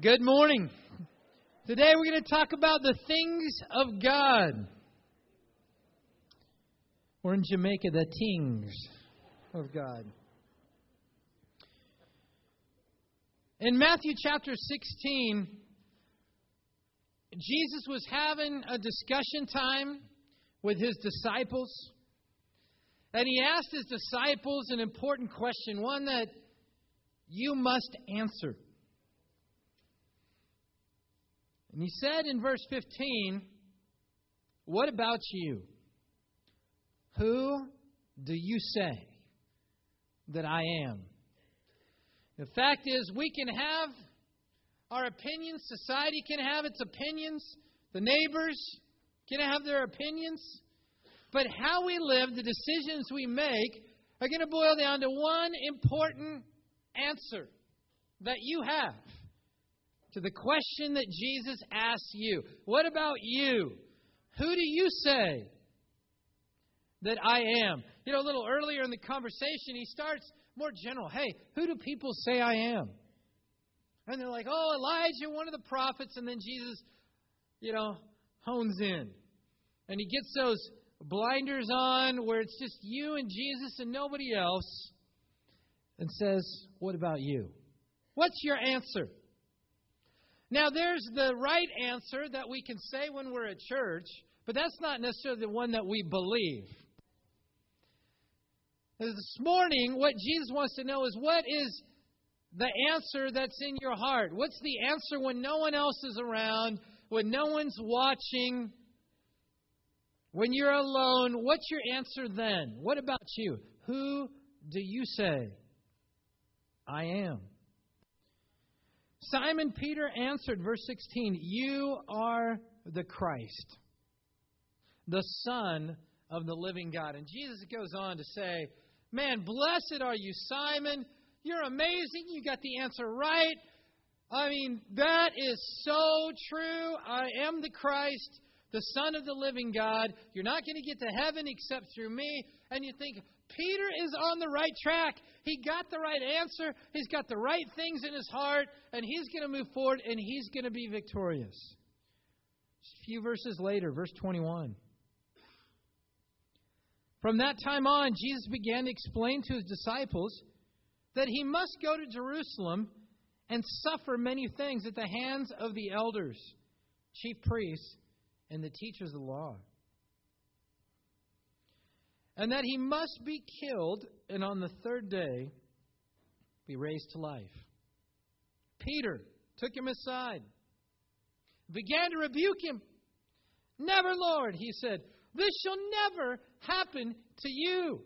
Good morning. Today we're going to talk about the things of God. Or in Jamaica, the things of God. In Matthew chapter 16, Jesus was having a discussion time with his disciples. And he asked his disciples an important question, one that you must answer. And he said in verse 15, What about you? Who do you say that I am? The fact is, we can have our opinions, society can have its opinions, the neighbors can have their opinions, but how we live, the decisions we make, are going to boil down to one important answer that you have to the question that Jesus asks you What about you? Who do you say that I am? You know, a little earlier in the conversation, he starts more general. Hey, who do people say I am? And they're like, oh, Elijah, one of the prophets. And then Jesus, you know, hones in. And he gets those blinders on where it's just you and Jesus and nobody else and says, What about you? What's your answer? Now, there's the right answer that we can say when we're at church, but that's not necessarily the one that we believe. This morning, what Jesus wants to know is what is the answer that's in your heart? What's the answer when no one else is around, when no one's watching, when you're alone? What's your answer then? What about you? Who do you say I am? Simon Peter answered, verse 16, You are the Christ, the Son of the living God. And Jesus goes on to say, Man, blessed are you, Simon. You're amazing. You got the answer right. I mean, that is so true. I am the Christ, the Son of the living God. You're not going to get to heaven except through me. And you think, Peter is on the right track. He got the right answer. He's got the right things in his heart, and he's going to move forward and he's going to be victorious. Just a few verses later, verse 21. From that time on, Jesus began to explain to his disciples that he must go to Jerusalem and suffer many things at the hands of the elders, chief priests, and the teachers of the law and that he must be killed and on the third day be raised to life. Peter took him aside, began to rebuke him. Never, Lord, he said, this shall never happen to you.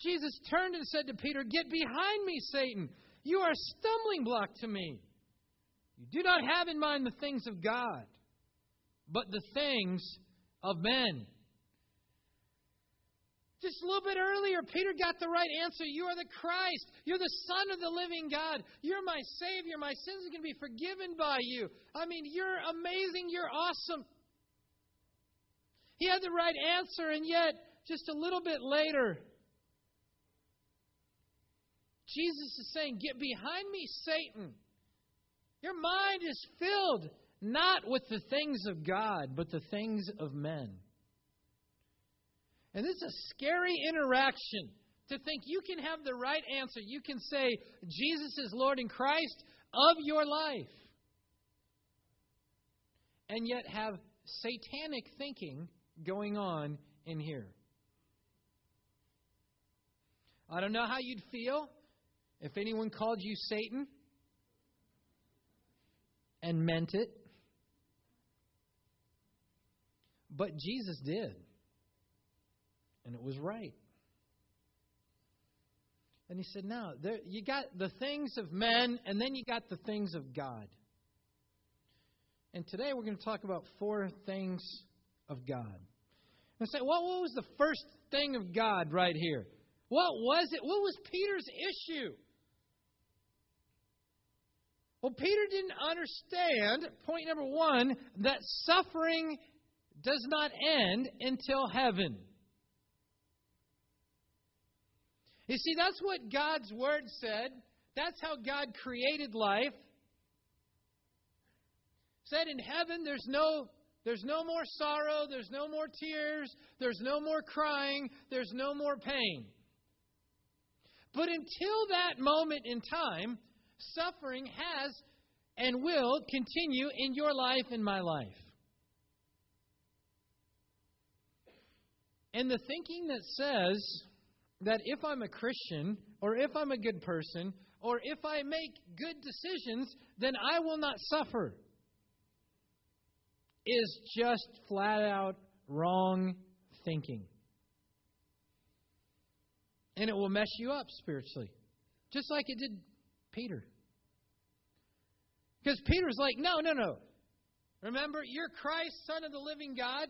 Jesus turned and said to Peter, Get behind me, Satan. You are a stumbling block to me. You do not have in mind the things of God, but the things of men. Just a little bit earlier, Peter got the right answer. You are the Christ. You're the Son of the living God. You're my Savior. My sins are going to be forgiven by you. I mean, you're amazing. You're awesome. He had the right answer, and yet, just a little bit later, Jesus is saying, Get behind me, Satan. Your mind is filled not with the things of God, but the things of men. And this is a scary interaction to think you can have the right answer. You can say, Jesus is Lord and Christ of your life. And yet have satanic thinking going on in here. I don't know how you'd feel if anyone called you Satan and meant it. But Jesus did and it was right. And he said, "Now, there, you got the things of men, and then you got the things of God." And today we're going to talk about four things of God. And say, well, what was the first thing of God right here? What was it? What was Peter's issue? Well, Peter didn't understand, point number one, that suffering does not end until heaven. You see, that's what God's Word said. That's how God created life. Said in heaven there's no there's no more sorrow, there's no more tears, there's no more crying, there's no more pain. But until that moment in time, suffering has and will continue in your life and my life. And the thinking that says that if I'm a Christian, or if I'm a good person, or if I make good decisions, then I will not suffer is just flat out wrong thinking. And it will mess you up spiritually, just like it did Peter. Because Peter's like, no, no, no. Remember, you're Christ, Son of the living God.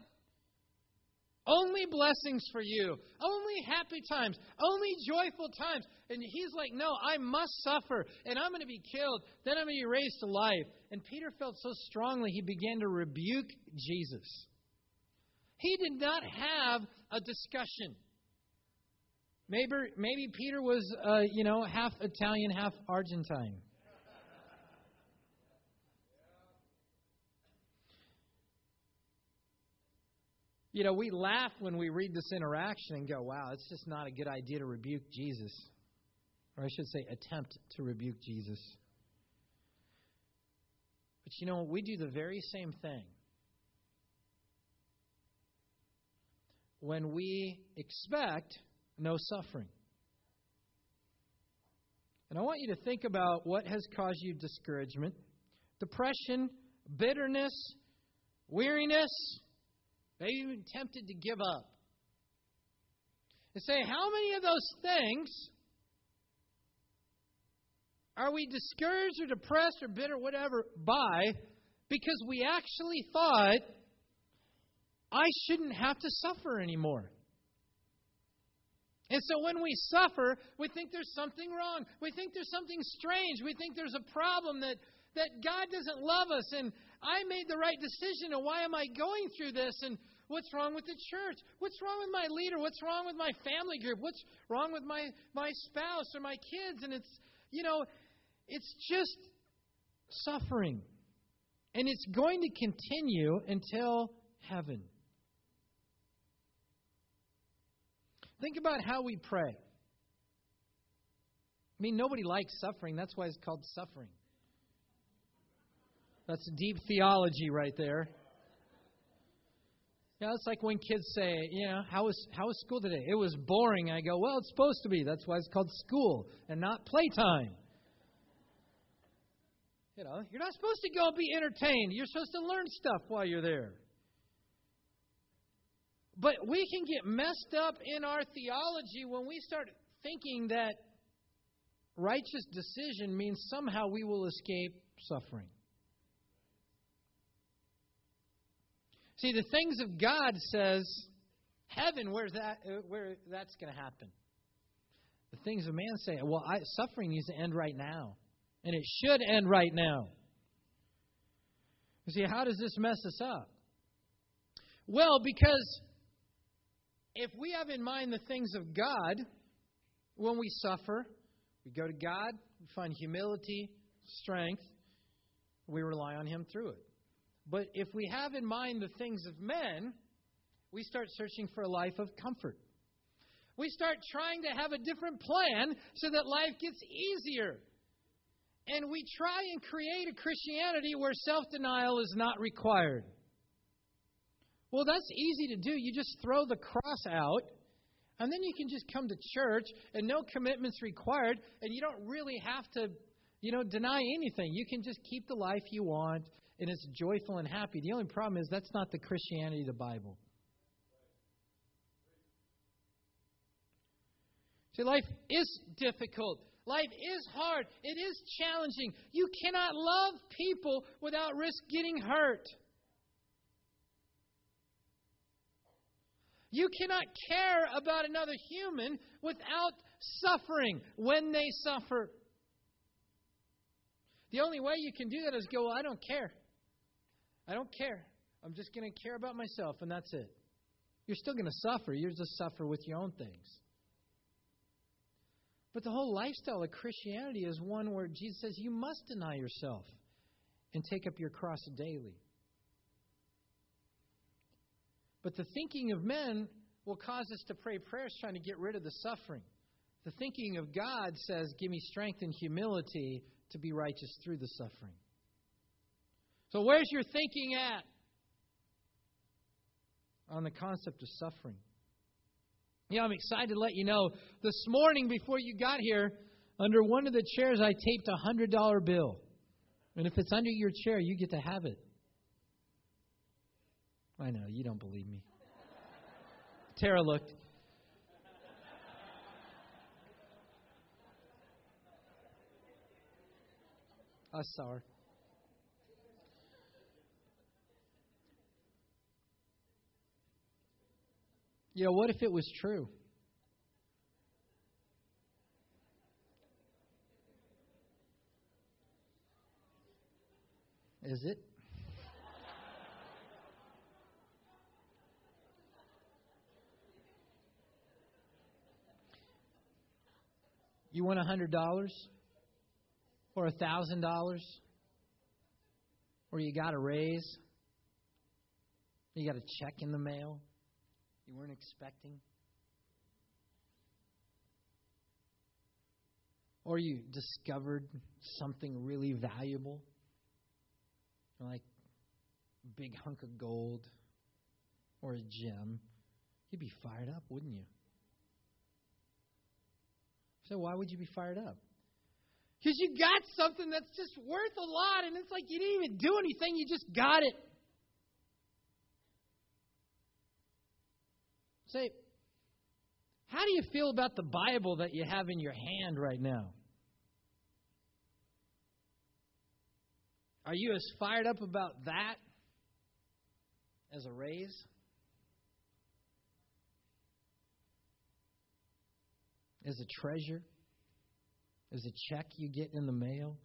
Only blessings for you. Only happy times. Only joyful times. And he's like, No, I must suffer. And I'm going to be killed. Then I'm going to be raised to life. And Peter felt so strongly, he began to rebuke Jesus. He did not have a discussion. Maybe, maybe Peter was, uh, you know, half Italian, half Argentine. You know, we laugh when we read this interaction and go, wow, it's just not a good idea to rebuke Jesus. Or I should say, attempt to rebuke Jesus. But you know, we do the very same thing. When we expect no suffering. And I want you to think about what has caused you discouragement, depression, bitterness, weariness, Maybe even tempted to give up. And say, how many of those things are we discouraged or depressed or bitter, whatever, by because we actually thought I shouldn't have to suffer anymore? And so when we suffer, we think there's something wrong. We think there's something strange. We think there's a problem that, that God doesn't love us and I made the right decision and why am I going through this? And what's wrong with the church? What's wrong with my leader? What's wrong with my family group? What's wrong with my, my spouse or my kids? And it's, you know, it's just suffering. And it's going to continue until heaven. Think about how we pray. I mean, nobody likes suffering. That's why it's called suffering. That's deep theology right there. Yeah, it's like when kids say, you know, how was how was school today? It was boring. I go, well, it's supposed to be. That's why it's called school and not playtime. You know, you're not supposed to go be entertained. You're supposed to learn stuff while you're there. But we can get messed up in our theology when we start thinking that righteous decision means somehow we will escape suffering. See, the things of God says heaven, where's that? Uh, where that's going to happen? The things of man say, well, I, suffering needs to end right now, and it should end right now. You see, how does this mess us up? Well, because if we have in mind the things of God, when we suffer, we go to God, we find humility, strength, we rely on Him through it. But if we have in mind the things of men, we start searching for a life of comfort. We start trying to have a different plan so that life gets easier. And we try and create a Christianity where self denial is not required. Well, that's easy to do. You just throw the cross out, and then you can just come to church, and no commitments required, and you don't really have to, you know, deny anything. You can just keep the life you want and it's joyful and happy. The only problem is that's not the Christianity of the Bible. See, life is difficult. Life is hard. It is challenging. You cannot love people without risk getting hurt. You cannot care about another human without suffering when they suffer. The only way you can do that is go, well, I don't care. I don't care. I'm just going to care about myself, and that's it. You're still going to suffer. You're just suffer with your own things. But the whole lifestyle of Christianity is one where Jesus says you must deny yourself. and take up your cross daily. But the thinking of men will cause us to pray prayers trying to get rid of the suffering. The thinking of God says, Give me strength and humility to be righteous through the suffering. So, where's your thinking at on the concept of suffering? Yeah, I'm excited to let you know. This morning, before you got here, under one of the chairs, I taped a $100 bill. And if it's under your chair, you get to have it. I know, you don't believe me. Tara looked. I saw her. You know, what if it was true? Is it? You want a hundred dollars? Or a thousand dollars? Or you got a raise? You got a check in the mail you weren't expecting? Or you discovered something really valuable? Like a big hunk of gold or a gem. You'd be fired up, wouldn't you? So why would you be fired up? Because you got something that's just worth a lot, and it's like you didn't even do anything, you just got it. Say, how do you feel about the Bible that you have in your hand right now? Are you as fired up about that as a raise? As a treasure? As a check you get in the mail?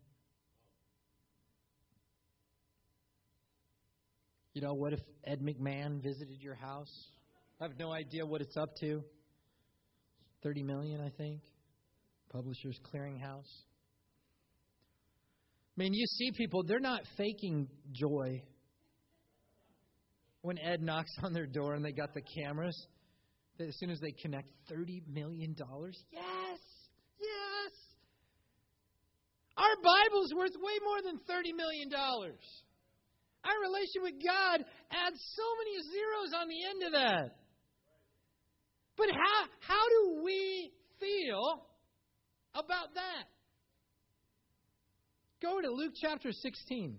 You know, what if Ed McMahon visited your house? I have no idea what it's up to. 30 million, I think. Publishers Clearinghouse. I mean, you see people, they're not faking joy. When Ed knocks on their door and they got the cameras, as soon as they connect, $30 million? Yes! Yes! Our Bible's worth way more than $30 million. Our relation with God adds so many zeros on the end of that. But how, how do we feel about that? Go to Luke chapter 16.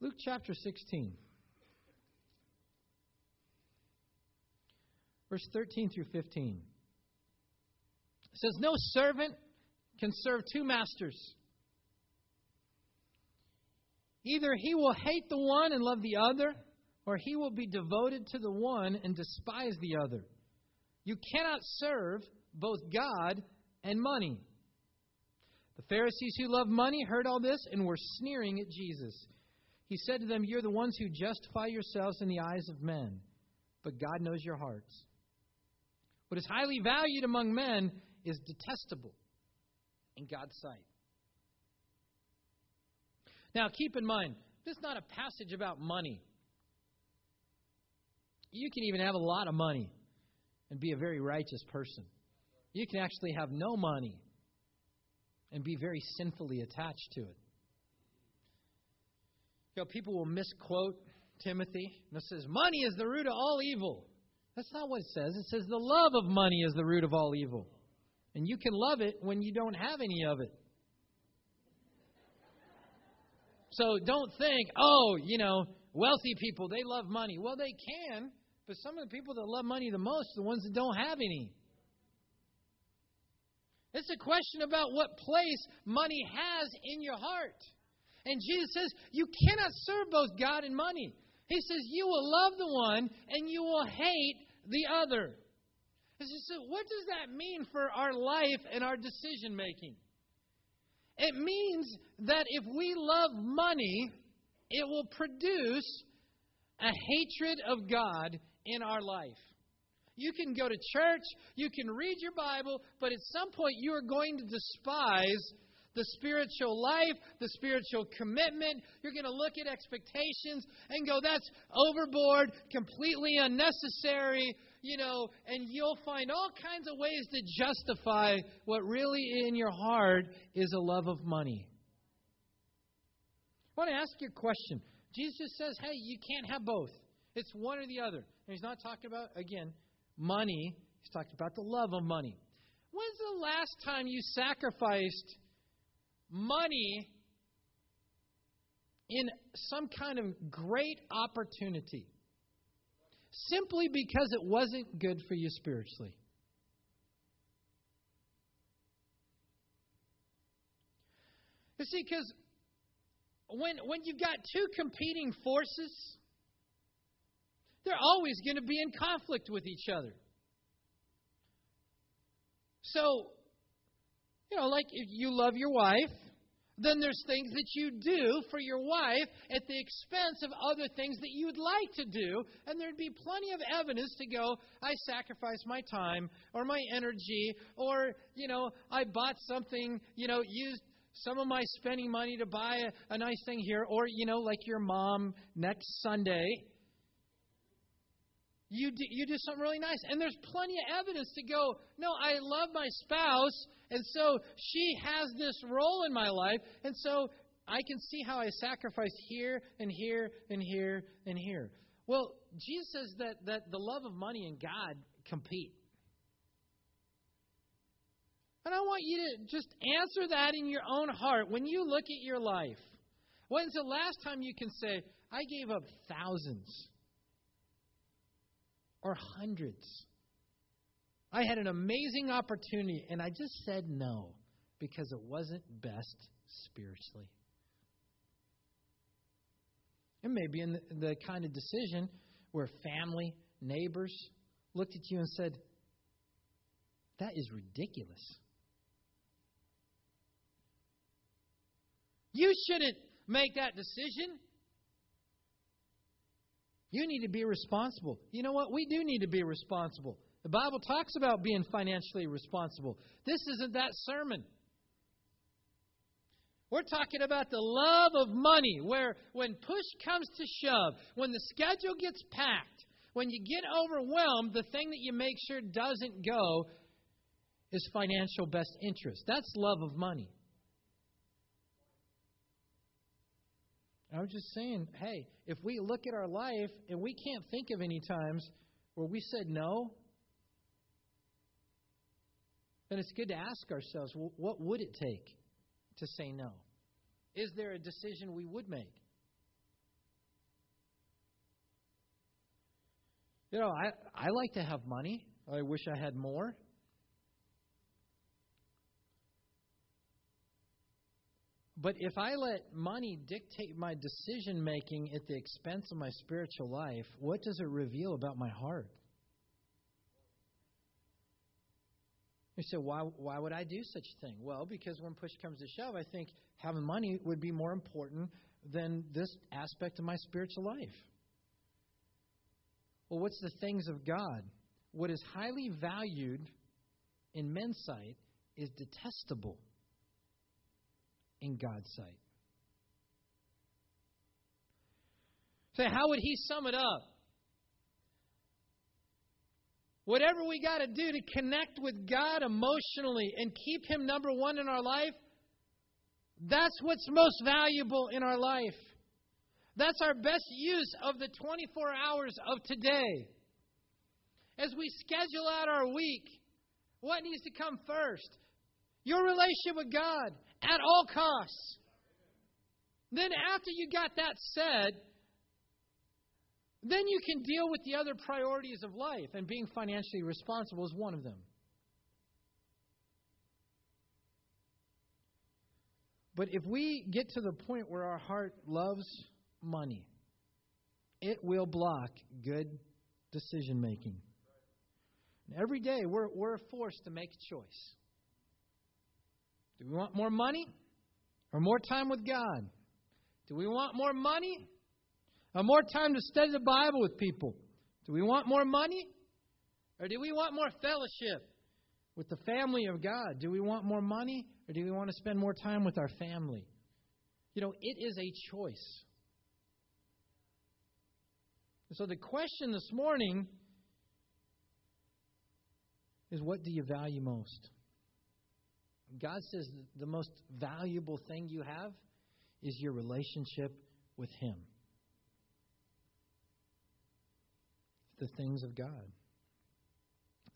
Luke chapter 16. Verse 13 through 15. It says, No servant can serve two masters. Either he will hate the one and love the other or he will be devoted to the one and despise the other. You cannot serve both God and money. The Pharisees who loved money heard all this and were sneering at Jesus. He said to them, You're the ones who justify yourselves in the eyes of men, but God knows your hearts. What is highly valued among men is detestable in God's sight. Now, keep in mind, this is not a passage about money. You can even have a lot of money and be a very righteous person. You can actually have no money and be very sinfully attached to it. You know, people will misquote Timothy. And it says, Money is the root of all evil. That's not what it says. It says the love of money is the root of all evil. And you can love it when you don't have any of it. So don't think, oh, you know, wealthy people, they love money. Well, they can, but some of the people that love money the most are the ones that don't have any. It's a question about what place money has in your heart. And Jesus says, You cannot serve both God and money. He says, You will love the one and you will hate the other. So what does that mean for our life and our decision making? It means that if we love money, it will produce a hatred of God in our life. You can go to church, you can read your Bible, but at some point you are going to despise the spiritual life, the spiritual commitment. You're going to look at expectations and go, that's overboard, completely unnecessary, you know, and you'll find all kinds of ways to justify what really in your heart is a love of money. I want to ask you a question. Jesus says, hey, you can't have both. It's one or the other. And he's not talking about, again, money. He's talking about the love of money. When's the last time you sacrificed money in some kind of great opportunity simply because it wasn't good for you spiritually? You see, because when, when you've got two competing forces, they're always going to be in conflict with each other. So, you know, like if you love your wife, then there's things that you do for your wife at the expense of other things that you'd like to do, and there'd be plenty of evidence to go, I sacrificed my time or my energy, or, you know, I bought something, you know, used some of my spending money to buy a, a nice thing here, or, you know, like your mom next Sunday you do, you do something really nice. And there's plenty of evidence to go, no, I love my spouse, and so she has this role in my life, and so I can see how I sacrifice here and here and here and here. Well, Jesus says that, that the love of money and God compete. And I want you to just answer that in your own heart. When you look at your life, when's the last time you can say, I gave up thousands or hundreds. I had an amazing opportunity, and I just said no because it wasn't best spiritually. It may be in the, the kind of decision where family, neighbors looked at you and said, That is ridiculous. You shouldn't make that decision. You need to be responsible. You know what? We do need to be responsible. The Bible talks about being financially responsible. This isn't that sermon. We're talking about the love of money, where when push comes to shove, when the schedule gets packed, when you get overwhelmed, the thing that you make sure doesn't go is financial best interest. That's love of money. I was just saying, hey, if we look at our life and we can't think of any times where we said no, then it's good to ask ourselves, well, what would it take to say no? Is there a decision we would make? You know, I, I like to have money. I wish I had more. But if I let money dictate my decision making at the expense of my spiritual life, what does it reveal about my heart? You say, why, why would I do such a thing? Well, because when push comes to shove, I think having money would be more important than this aspect of my spiritual life. Well, what's the things of God? What is highly valued in men's sight is detestable in God's sight. So how would he sum it up? Whatever we got to do to connect with God emotionally and keep Him number one in our life, that's what's most valuable in our life. That's our best use of the 24 hours of today. As we schedule out our week, what needs to come first? Your relationship with God at all costs. Then, after you got that said, then you can deal with the other priorities of life, and being financially responsible is one of them. But if we get to the point where our heart loves money, it will block good decision making. Every day we're, we're forced to make a choice. Do we want more money or more time with God? Do we want more money or more time to study the Bible with people? Do we want more money or do we want more fellowship with the family of God? Do we want more money or do we want to spend more time with our family? You know, it is a choice. So the question this morning is what do you value most? God says the most valuable thing you have is your relationship with Him. The things of God.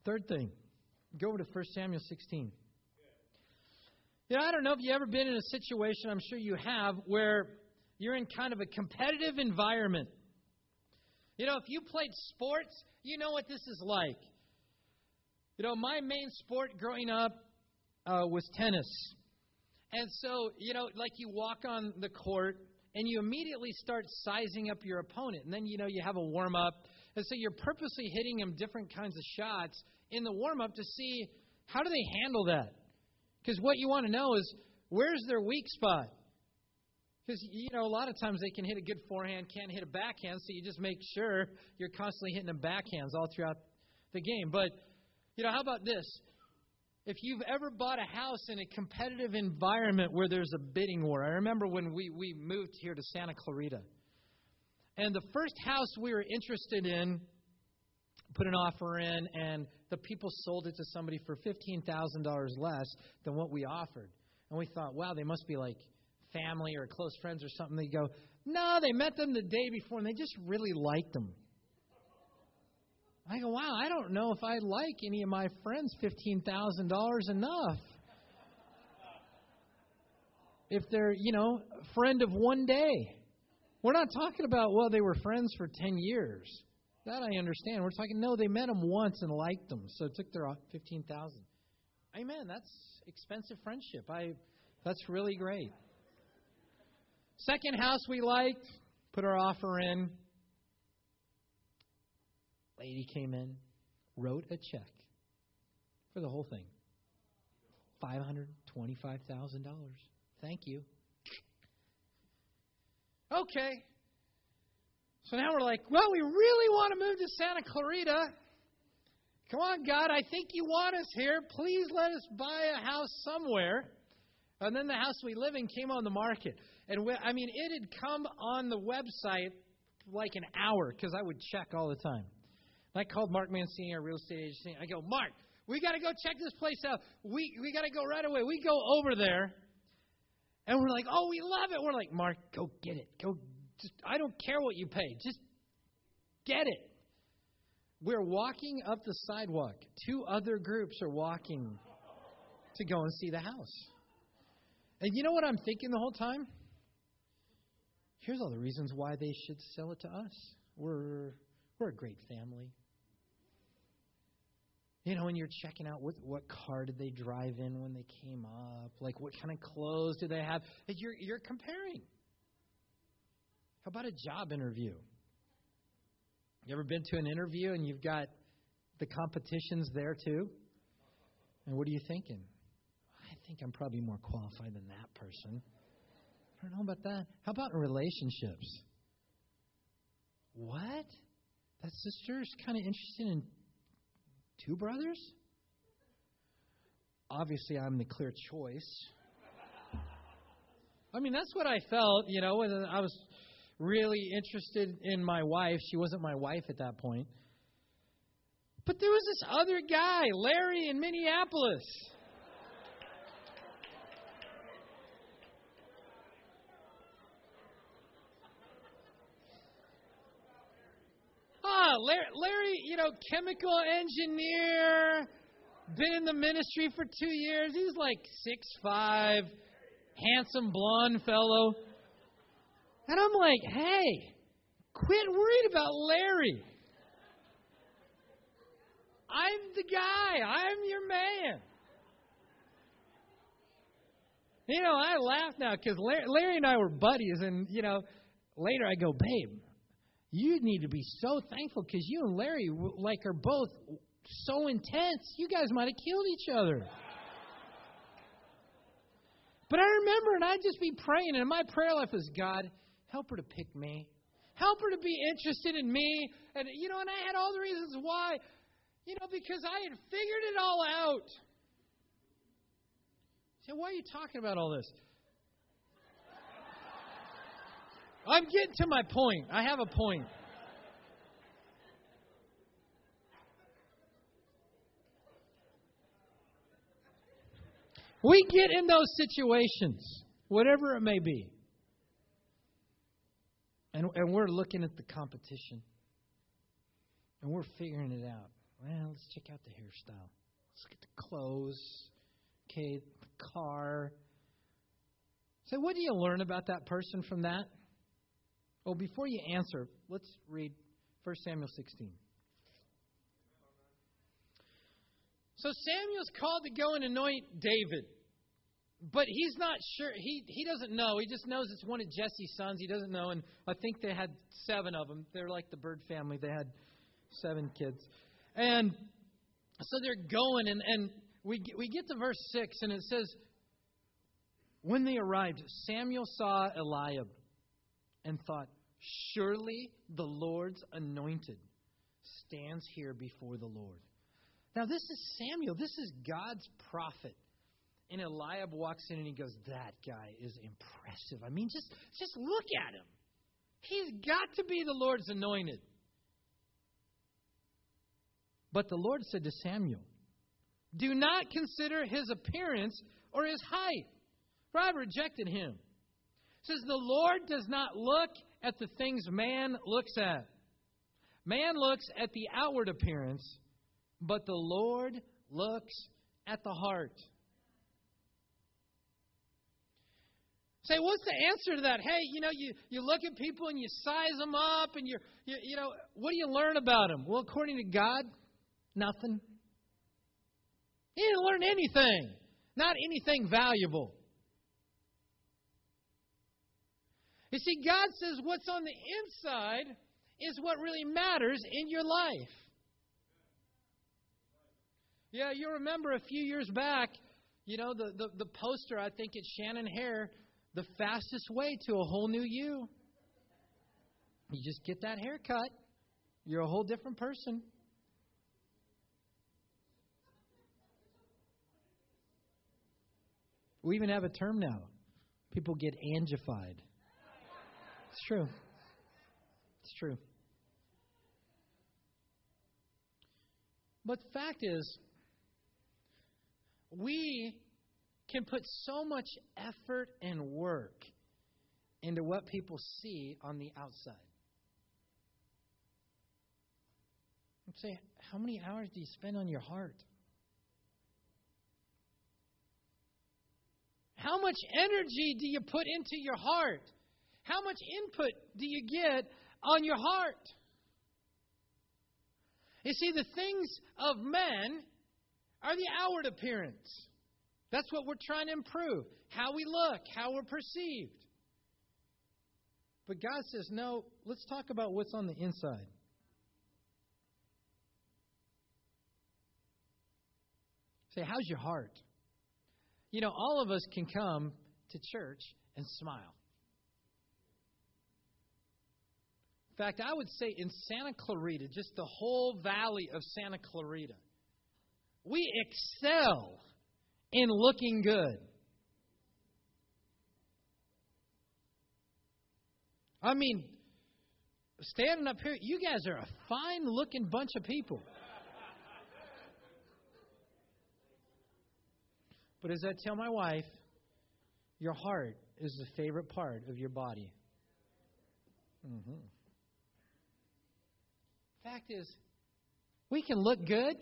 Third thing, go over to 1 Samuel 16. You know, I don't know if you've ever been in a situation, I'm sure you have, where you're in kind of a competitive environment. You know, if you played sports, you know what this is like. You know, my main sport growing up uh, was tennis. And so, you know, like you walk on the court and you immediately start sizing up your opponent. And then, you know, you have a warm up. And so you're purposely hitting them different kinds of shots in the warm up to see how do they handle that. Because what you want to know is where's their weak spot? Because, you know, a lot of times they can hit a good forehand, can't hit a backhand, so you just make sure you're constantly hitting them backhands all throughout the game. But, you know, how about this? If you've ever bought a house in a competitive environment where there's a bidding war, I remember when we, we moved here to Santa Clarita. And the first house we were interested in put an offer in, and the people sold it to somebody for $15,000 less than what we offered. And we thought, wow, they must be like family or close friends or something. They go, no, they met them the day before, and they just really liked them. I go, wow, I don't know if I like any of my friends $15,000 enough. If they're, you know, friend of one day. We're not talking about, well, they were friends for 10 years. That I understand. We're talking, no, they met them once and liked them, so it took their 15000 Amen. That's expensive friendship. I, that's really great. Second house we liked, put our offer in. Lady came in, wrote a check for the whole thing. $525,000. Thank you. Okay. So now we're like, well, we really want to move to Santa Clarita. Come on, God, I think you want us here. Please let us buy a house somewhere. And then the house we live in came on the market. And we, I mean, it had come on the website like an hour because I would check all the time. And I called Mark Mancini, our real estate agent. I go, Mark, we got to go check this place out. We we got to go right away. We go over there, and we're like, oh, we love it. We're like, Mark, go get it. Go. Just, I don't care what you pay. Just get it. We're walking up the sidewalk. Two other groups are walking to go and see the house. And you know what I'm thinking the whole time? Here's all the reasons why they should sell it to us. We're we're a great family. You know, when you're checking out what what car did they drive in when they came up, like what kind of clothes do they have? You're you're comparing. How about a job interview? You ever been to an interview and you've got the competitions there too? And what are you thinking? I think I'm probably more qualified than that person. I don't know about that. How about in relationships? What? That sister's kind of interested in two brothers? Obviously, I'm the clear choice. I mean, that's what I felt, you know, when I was really interested in my wife. She wasn't my wife at that point. But there was this other guy, Larry in Minneapolis. Larry, Larry, you know, chemical engineer, been in the ministry for two years. He's like six five, handsome blonde fellow. And I'm like, hey, quit worried about Larry. I'm the guy. I'm your man. You know, I laugh now because Larry, Larry and I were buddies, and you know, later I go, babe, you need to be so thankful because you and Larry like are both so intense. You guys might have killed each other. But I remember, and I'd just be praying, and my prayer life was, God, help her to pick me. Help her to be interested in me. And, you know, and I had all the reasons why. You know, because I had figured it all out. Say, why are you talking about all this? I'm getting to my point. I have a point. We get in those situations, whatever it may be. And, and we're looking at the competition. And we're figuring it out. Well, let's check out the hairstyle. Let's look at the clothes. Okay, the car. So, what do you learn about that person from that? Well, before you answer, let's read 1 Samuel 16. So Samuel's called to go and anoint David. But he's not sure. He, he doesn't know. He just knows it's one of Jesse's sons. He doesn't know. And I think they had seven of them. They're like the Bird family. They had seven kids. And so they're going, and, and we, we get to verse 6, and it says, When they arrived, Samuel saw Eliab and thought, Surely the Lord's anointed stands here before the Lord. Now, this is Samuel. This is God's prophet. And Eliab walks in and he goes, That guy is impressive. I mean, just, just look at him. He's got to be the Lord's anointed. But the Lord said to Samuel, Do not consider his appearance or his height, for I have rejected him. Says, The Lord does not look at the things man looks at. Man looks at the outward appearance, but the Lord looks at the heart. Say, what's the answer to that? Hey, you know, you, you look at people and you size them up, and you're, you, you know, what do you learn about them? Well, according to God, nothing. You didn't learn anything, not anything valuable. You see, God says what's on the inside is what really matters in your life. Yeah, you remember a few years back, you know, the, the, the poster, I think it's Shannon Hare, the fastest way to a whole new you. You just get that haircut, you're a whole different person. We even have a term now. People get angified. It's true. It's true. But the fact is, we can put so much effort and work into what people see on the outside. I'd say, how many hours do you spend on your heart? How much energy do you put into your heart? How much input do you get on your heart? You see, the things of men are the outward appearance. That's what we're trying to improve how we look, how we're perceived. But God says, no, let's talk about what's on the inside. Say, how's your heart? You know, all of us can come to church and smile. Fact, I would say in Santa Clarita, just the whole valley of Santa Clarita, we excel in looking good. I mean, standing up here, you guys are a fine looking bunch of people. But as I tell my wife, your heart is the favorite part of your body. Mm-hmm. Fact is, we can look good.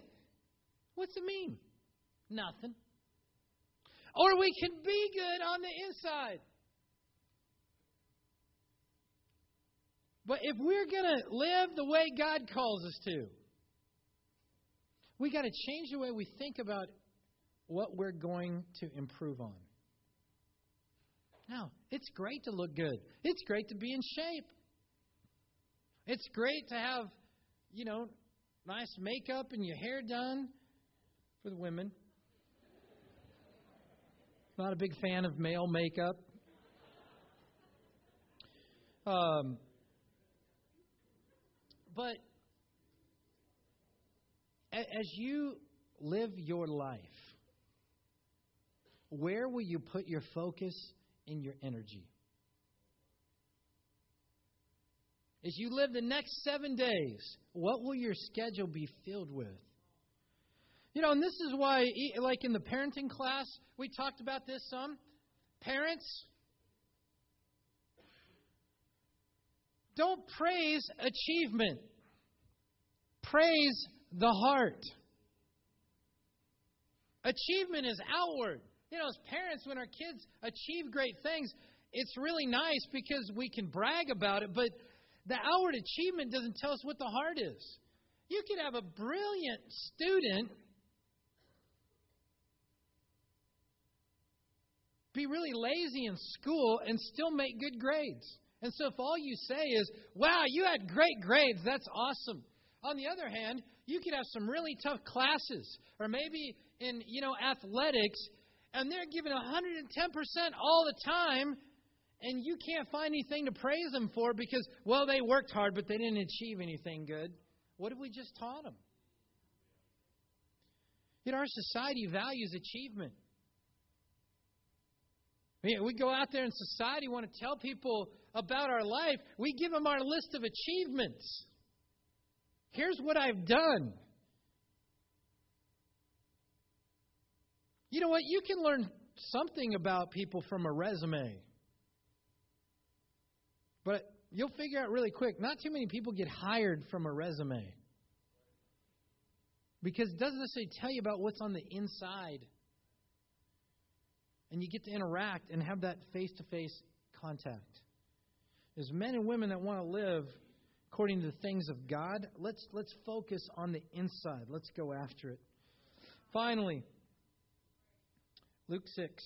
What's it mean? Nothing. Or we can be good on the inside. But if we're going to live the way God calls us to, we got to change the way we think about what we're going to improve on. Now, it's great to look good. It's great to be in shape. It's great to have, you know, nice makeup and your hair done for the women. Not a big fan of male makeup. Um, but as you live your life, Where will you put your focus and your energy? As you live the next seven days, what will your schedule be filled with? You know, and this is why, like in the parenting class, we talked about this some. Parents, don't praise achievement, praise the heart. Achievement is outward. You know, as parents, when our kids achieve great things, it's really nice because we can brag about it, but the outward achievement doesn't tell us what the heart is. You could have a brilliant student be really lazy in school and still make good grades. And so if all you say is, wow, you had great grades, that's awesome. On the other hand, you could have some really tough classes, or maybe in, you know, athletics, and they're giving 110% all the time, and you can't find anything to praise them for because, well, they worked hard, but they didn't achieve anything good. What have we just taught them? Yet our society values achievement. We go out there in society, want to tell people about our life. We give them our list of achievements. Here's what I've done. You know what? You can learn something about people from a resume. But you'll figure out really quick not too many people get hired from a resume. Because it doesn't necessarily tell you about what's on the inside. And you get to interact and have that face to face contact. As men and women that want to live according to the things of God, let's, let's focus on the inside. Let's go after it. Finally, Luke 6.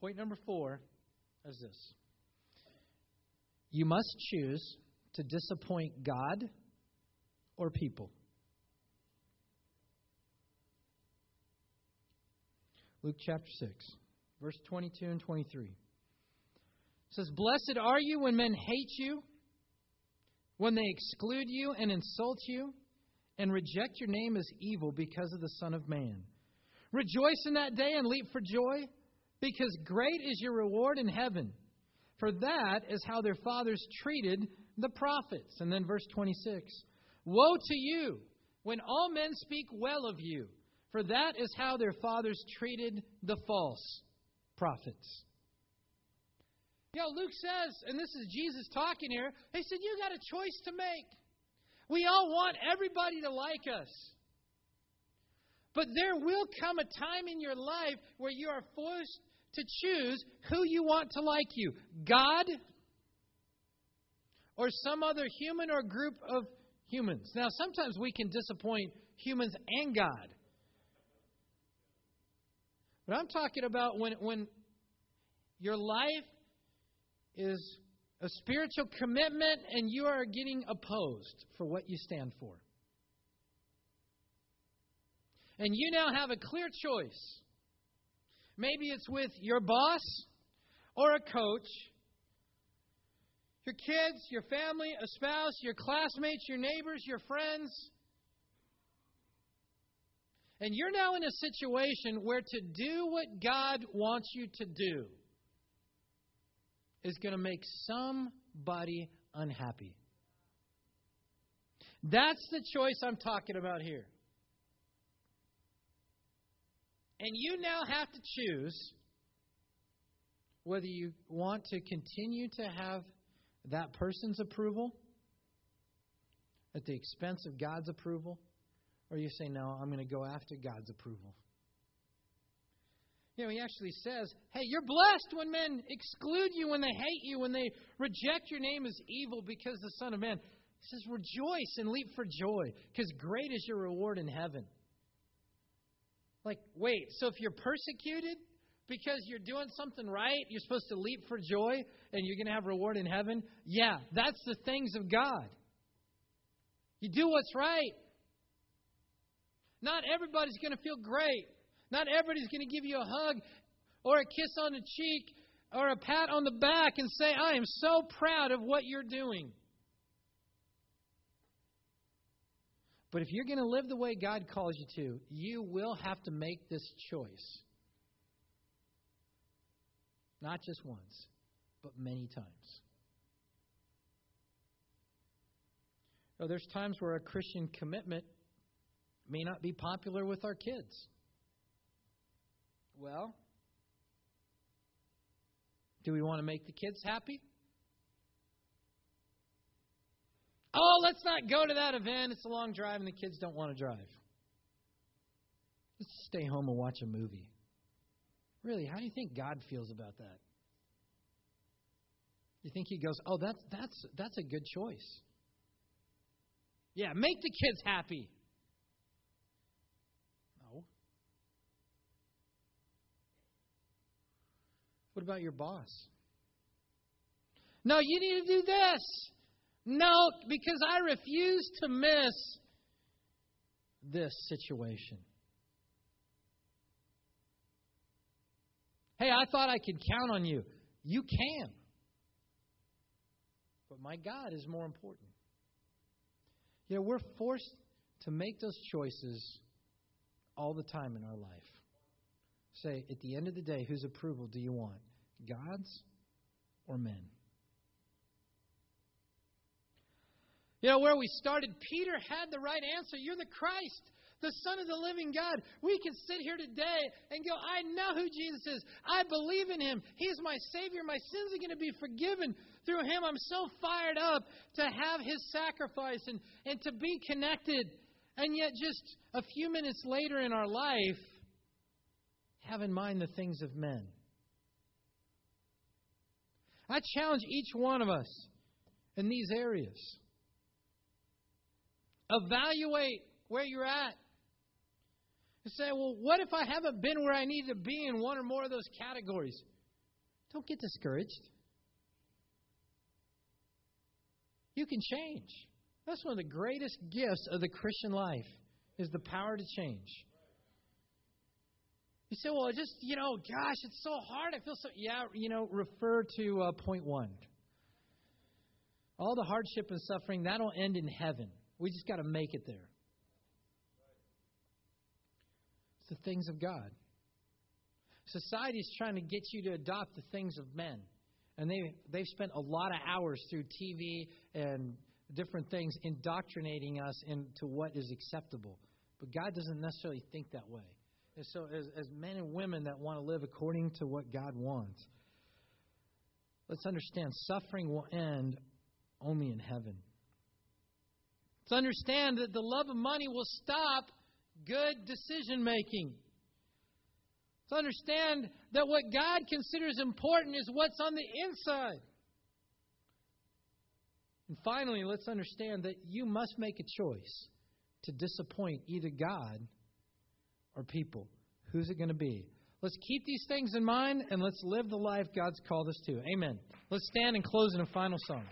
Point number four is this You must choose to disappoint God or people. Luke chapter 6, verse 22 and 23. It says, Blessed are you when men hate you, when they exclude you and insult you, and reject your name as evil because of the Son of Man. Rejoice in that day and leap for joy because great is your reward in heaven. For that is how their fathers treated the prophets. And then verse 26 Woe to you when all men speak well of you, for that is how their fathers treated the false prophets. You know, Luke says, and this is Jesus talking here, he said, You got a choice to make. We all want everybody to like us. But there will come a time in your life where you are forced to choose who you want to like you God or some other human or group of humans. Now, sometimes we can disappoint humans and God. But I'm talking about when, when your life is a spiritual commitment and you are getting opposed for what you stand for. And you now have a clear choice Maybe it's with your boss or a coach, your kids, your family, a spouse, your classmates, your neighbors, your friends. And you're now in a situation where to do what God wants you to do is going to make somebody unhappy. That's the choice I'm talking about here. And you now have to choose whether you want to continue to have that person's approval at the expense of God's approval, or you say, No, I'm going to go after God's approval. You know, he actually says, Hey, you're blessed when men exclude you, when they hate you, when they reject your name as evil because the Son of Man. He says, Rejoice and leap for joy, because great is your reward in heaven. Like, wait, so if you're persecuted because you're doing something right, you're supposed to leap for joy and you're going to have reward in heaven? Yeah, that's the things of God. You do what's right. Not everybody's going to feel great. Not everybody's going to give you a hug or a kiss on the cheek or a pat on the back and say, I am so proud of what you're doing. But if you're going to live the way God calls you to, you will have to make this choice. Not just once, but many times. there's times where a Christian commitment may not be popular with our kids. Well, do we want to make the kids happy? Oh, let's not go to that event. It's a long drive and the kids don't want to drive. Let's stay home and watch a movie. Really, how do you think God feels about that? You think he goes, "Oh, that's that's that's a good choice." Yeah, make the kids happy. No. What about your boss? No, you need to do this. No, because I refuse to miss this situation. Hey, I thought I could count on you. You can. But my God is more important. You know, we're forced to make those choices all the time in our life. Say, at the end of the day, whose approval do you want? God's or men? You know, where we started, Peter had the right answer. You're the Christ, the Son of the living God. We can sit here today and go, I know who Jesus is. I believe in him. He's my Savior. My sins are going to be forgiven through him. I'm so fired up to have his sacrifice and, and to be connected. And yet, just a few minutes later in our life, have in mind the things of men. I challenge each one of us in these areas. Evaluate where you're at. And say, well, what if I haven't been where I need to be in one or more of those categories? Don't get discouraged. You can change. That's one of the greatest gifts of the Christian life is the power to change. You say, well, just, you know, gosh, it's so hard. I feel so. Yeah, you know, refer to uh, point one. All the hardship and suffering, that'll end in heaven. We just got to make it there. It's the things of God. Society is trying to get you to adopt the things of men. And they, they've spent a lot of hours through TV and different things indoctrinating us into what is acceptable. But God doesn't necessarily think that way. And so, as, as men and women that want to live according to what God wants, let's understand suffering will end only in heaven. To understand that the love of money will stop good decision making. To understand that what God considers important is what's on the inside. And finally, let's understand that you must make a choice to disappoint either God or people. Who's it going to be? Let's keep these things in mind and let's live the life God's called us to. Amen. Let's stand and close in a final song.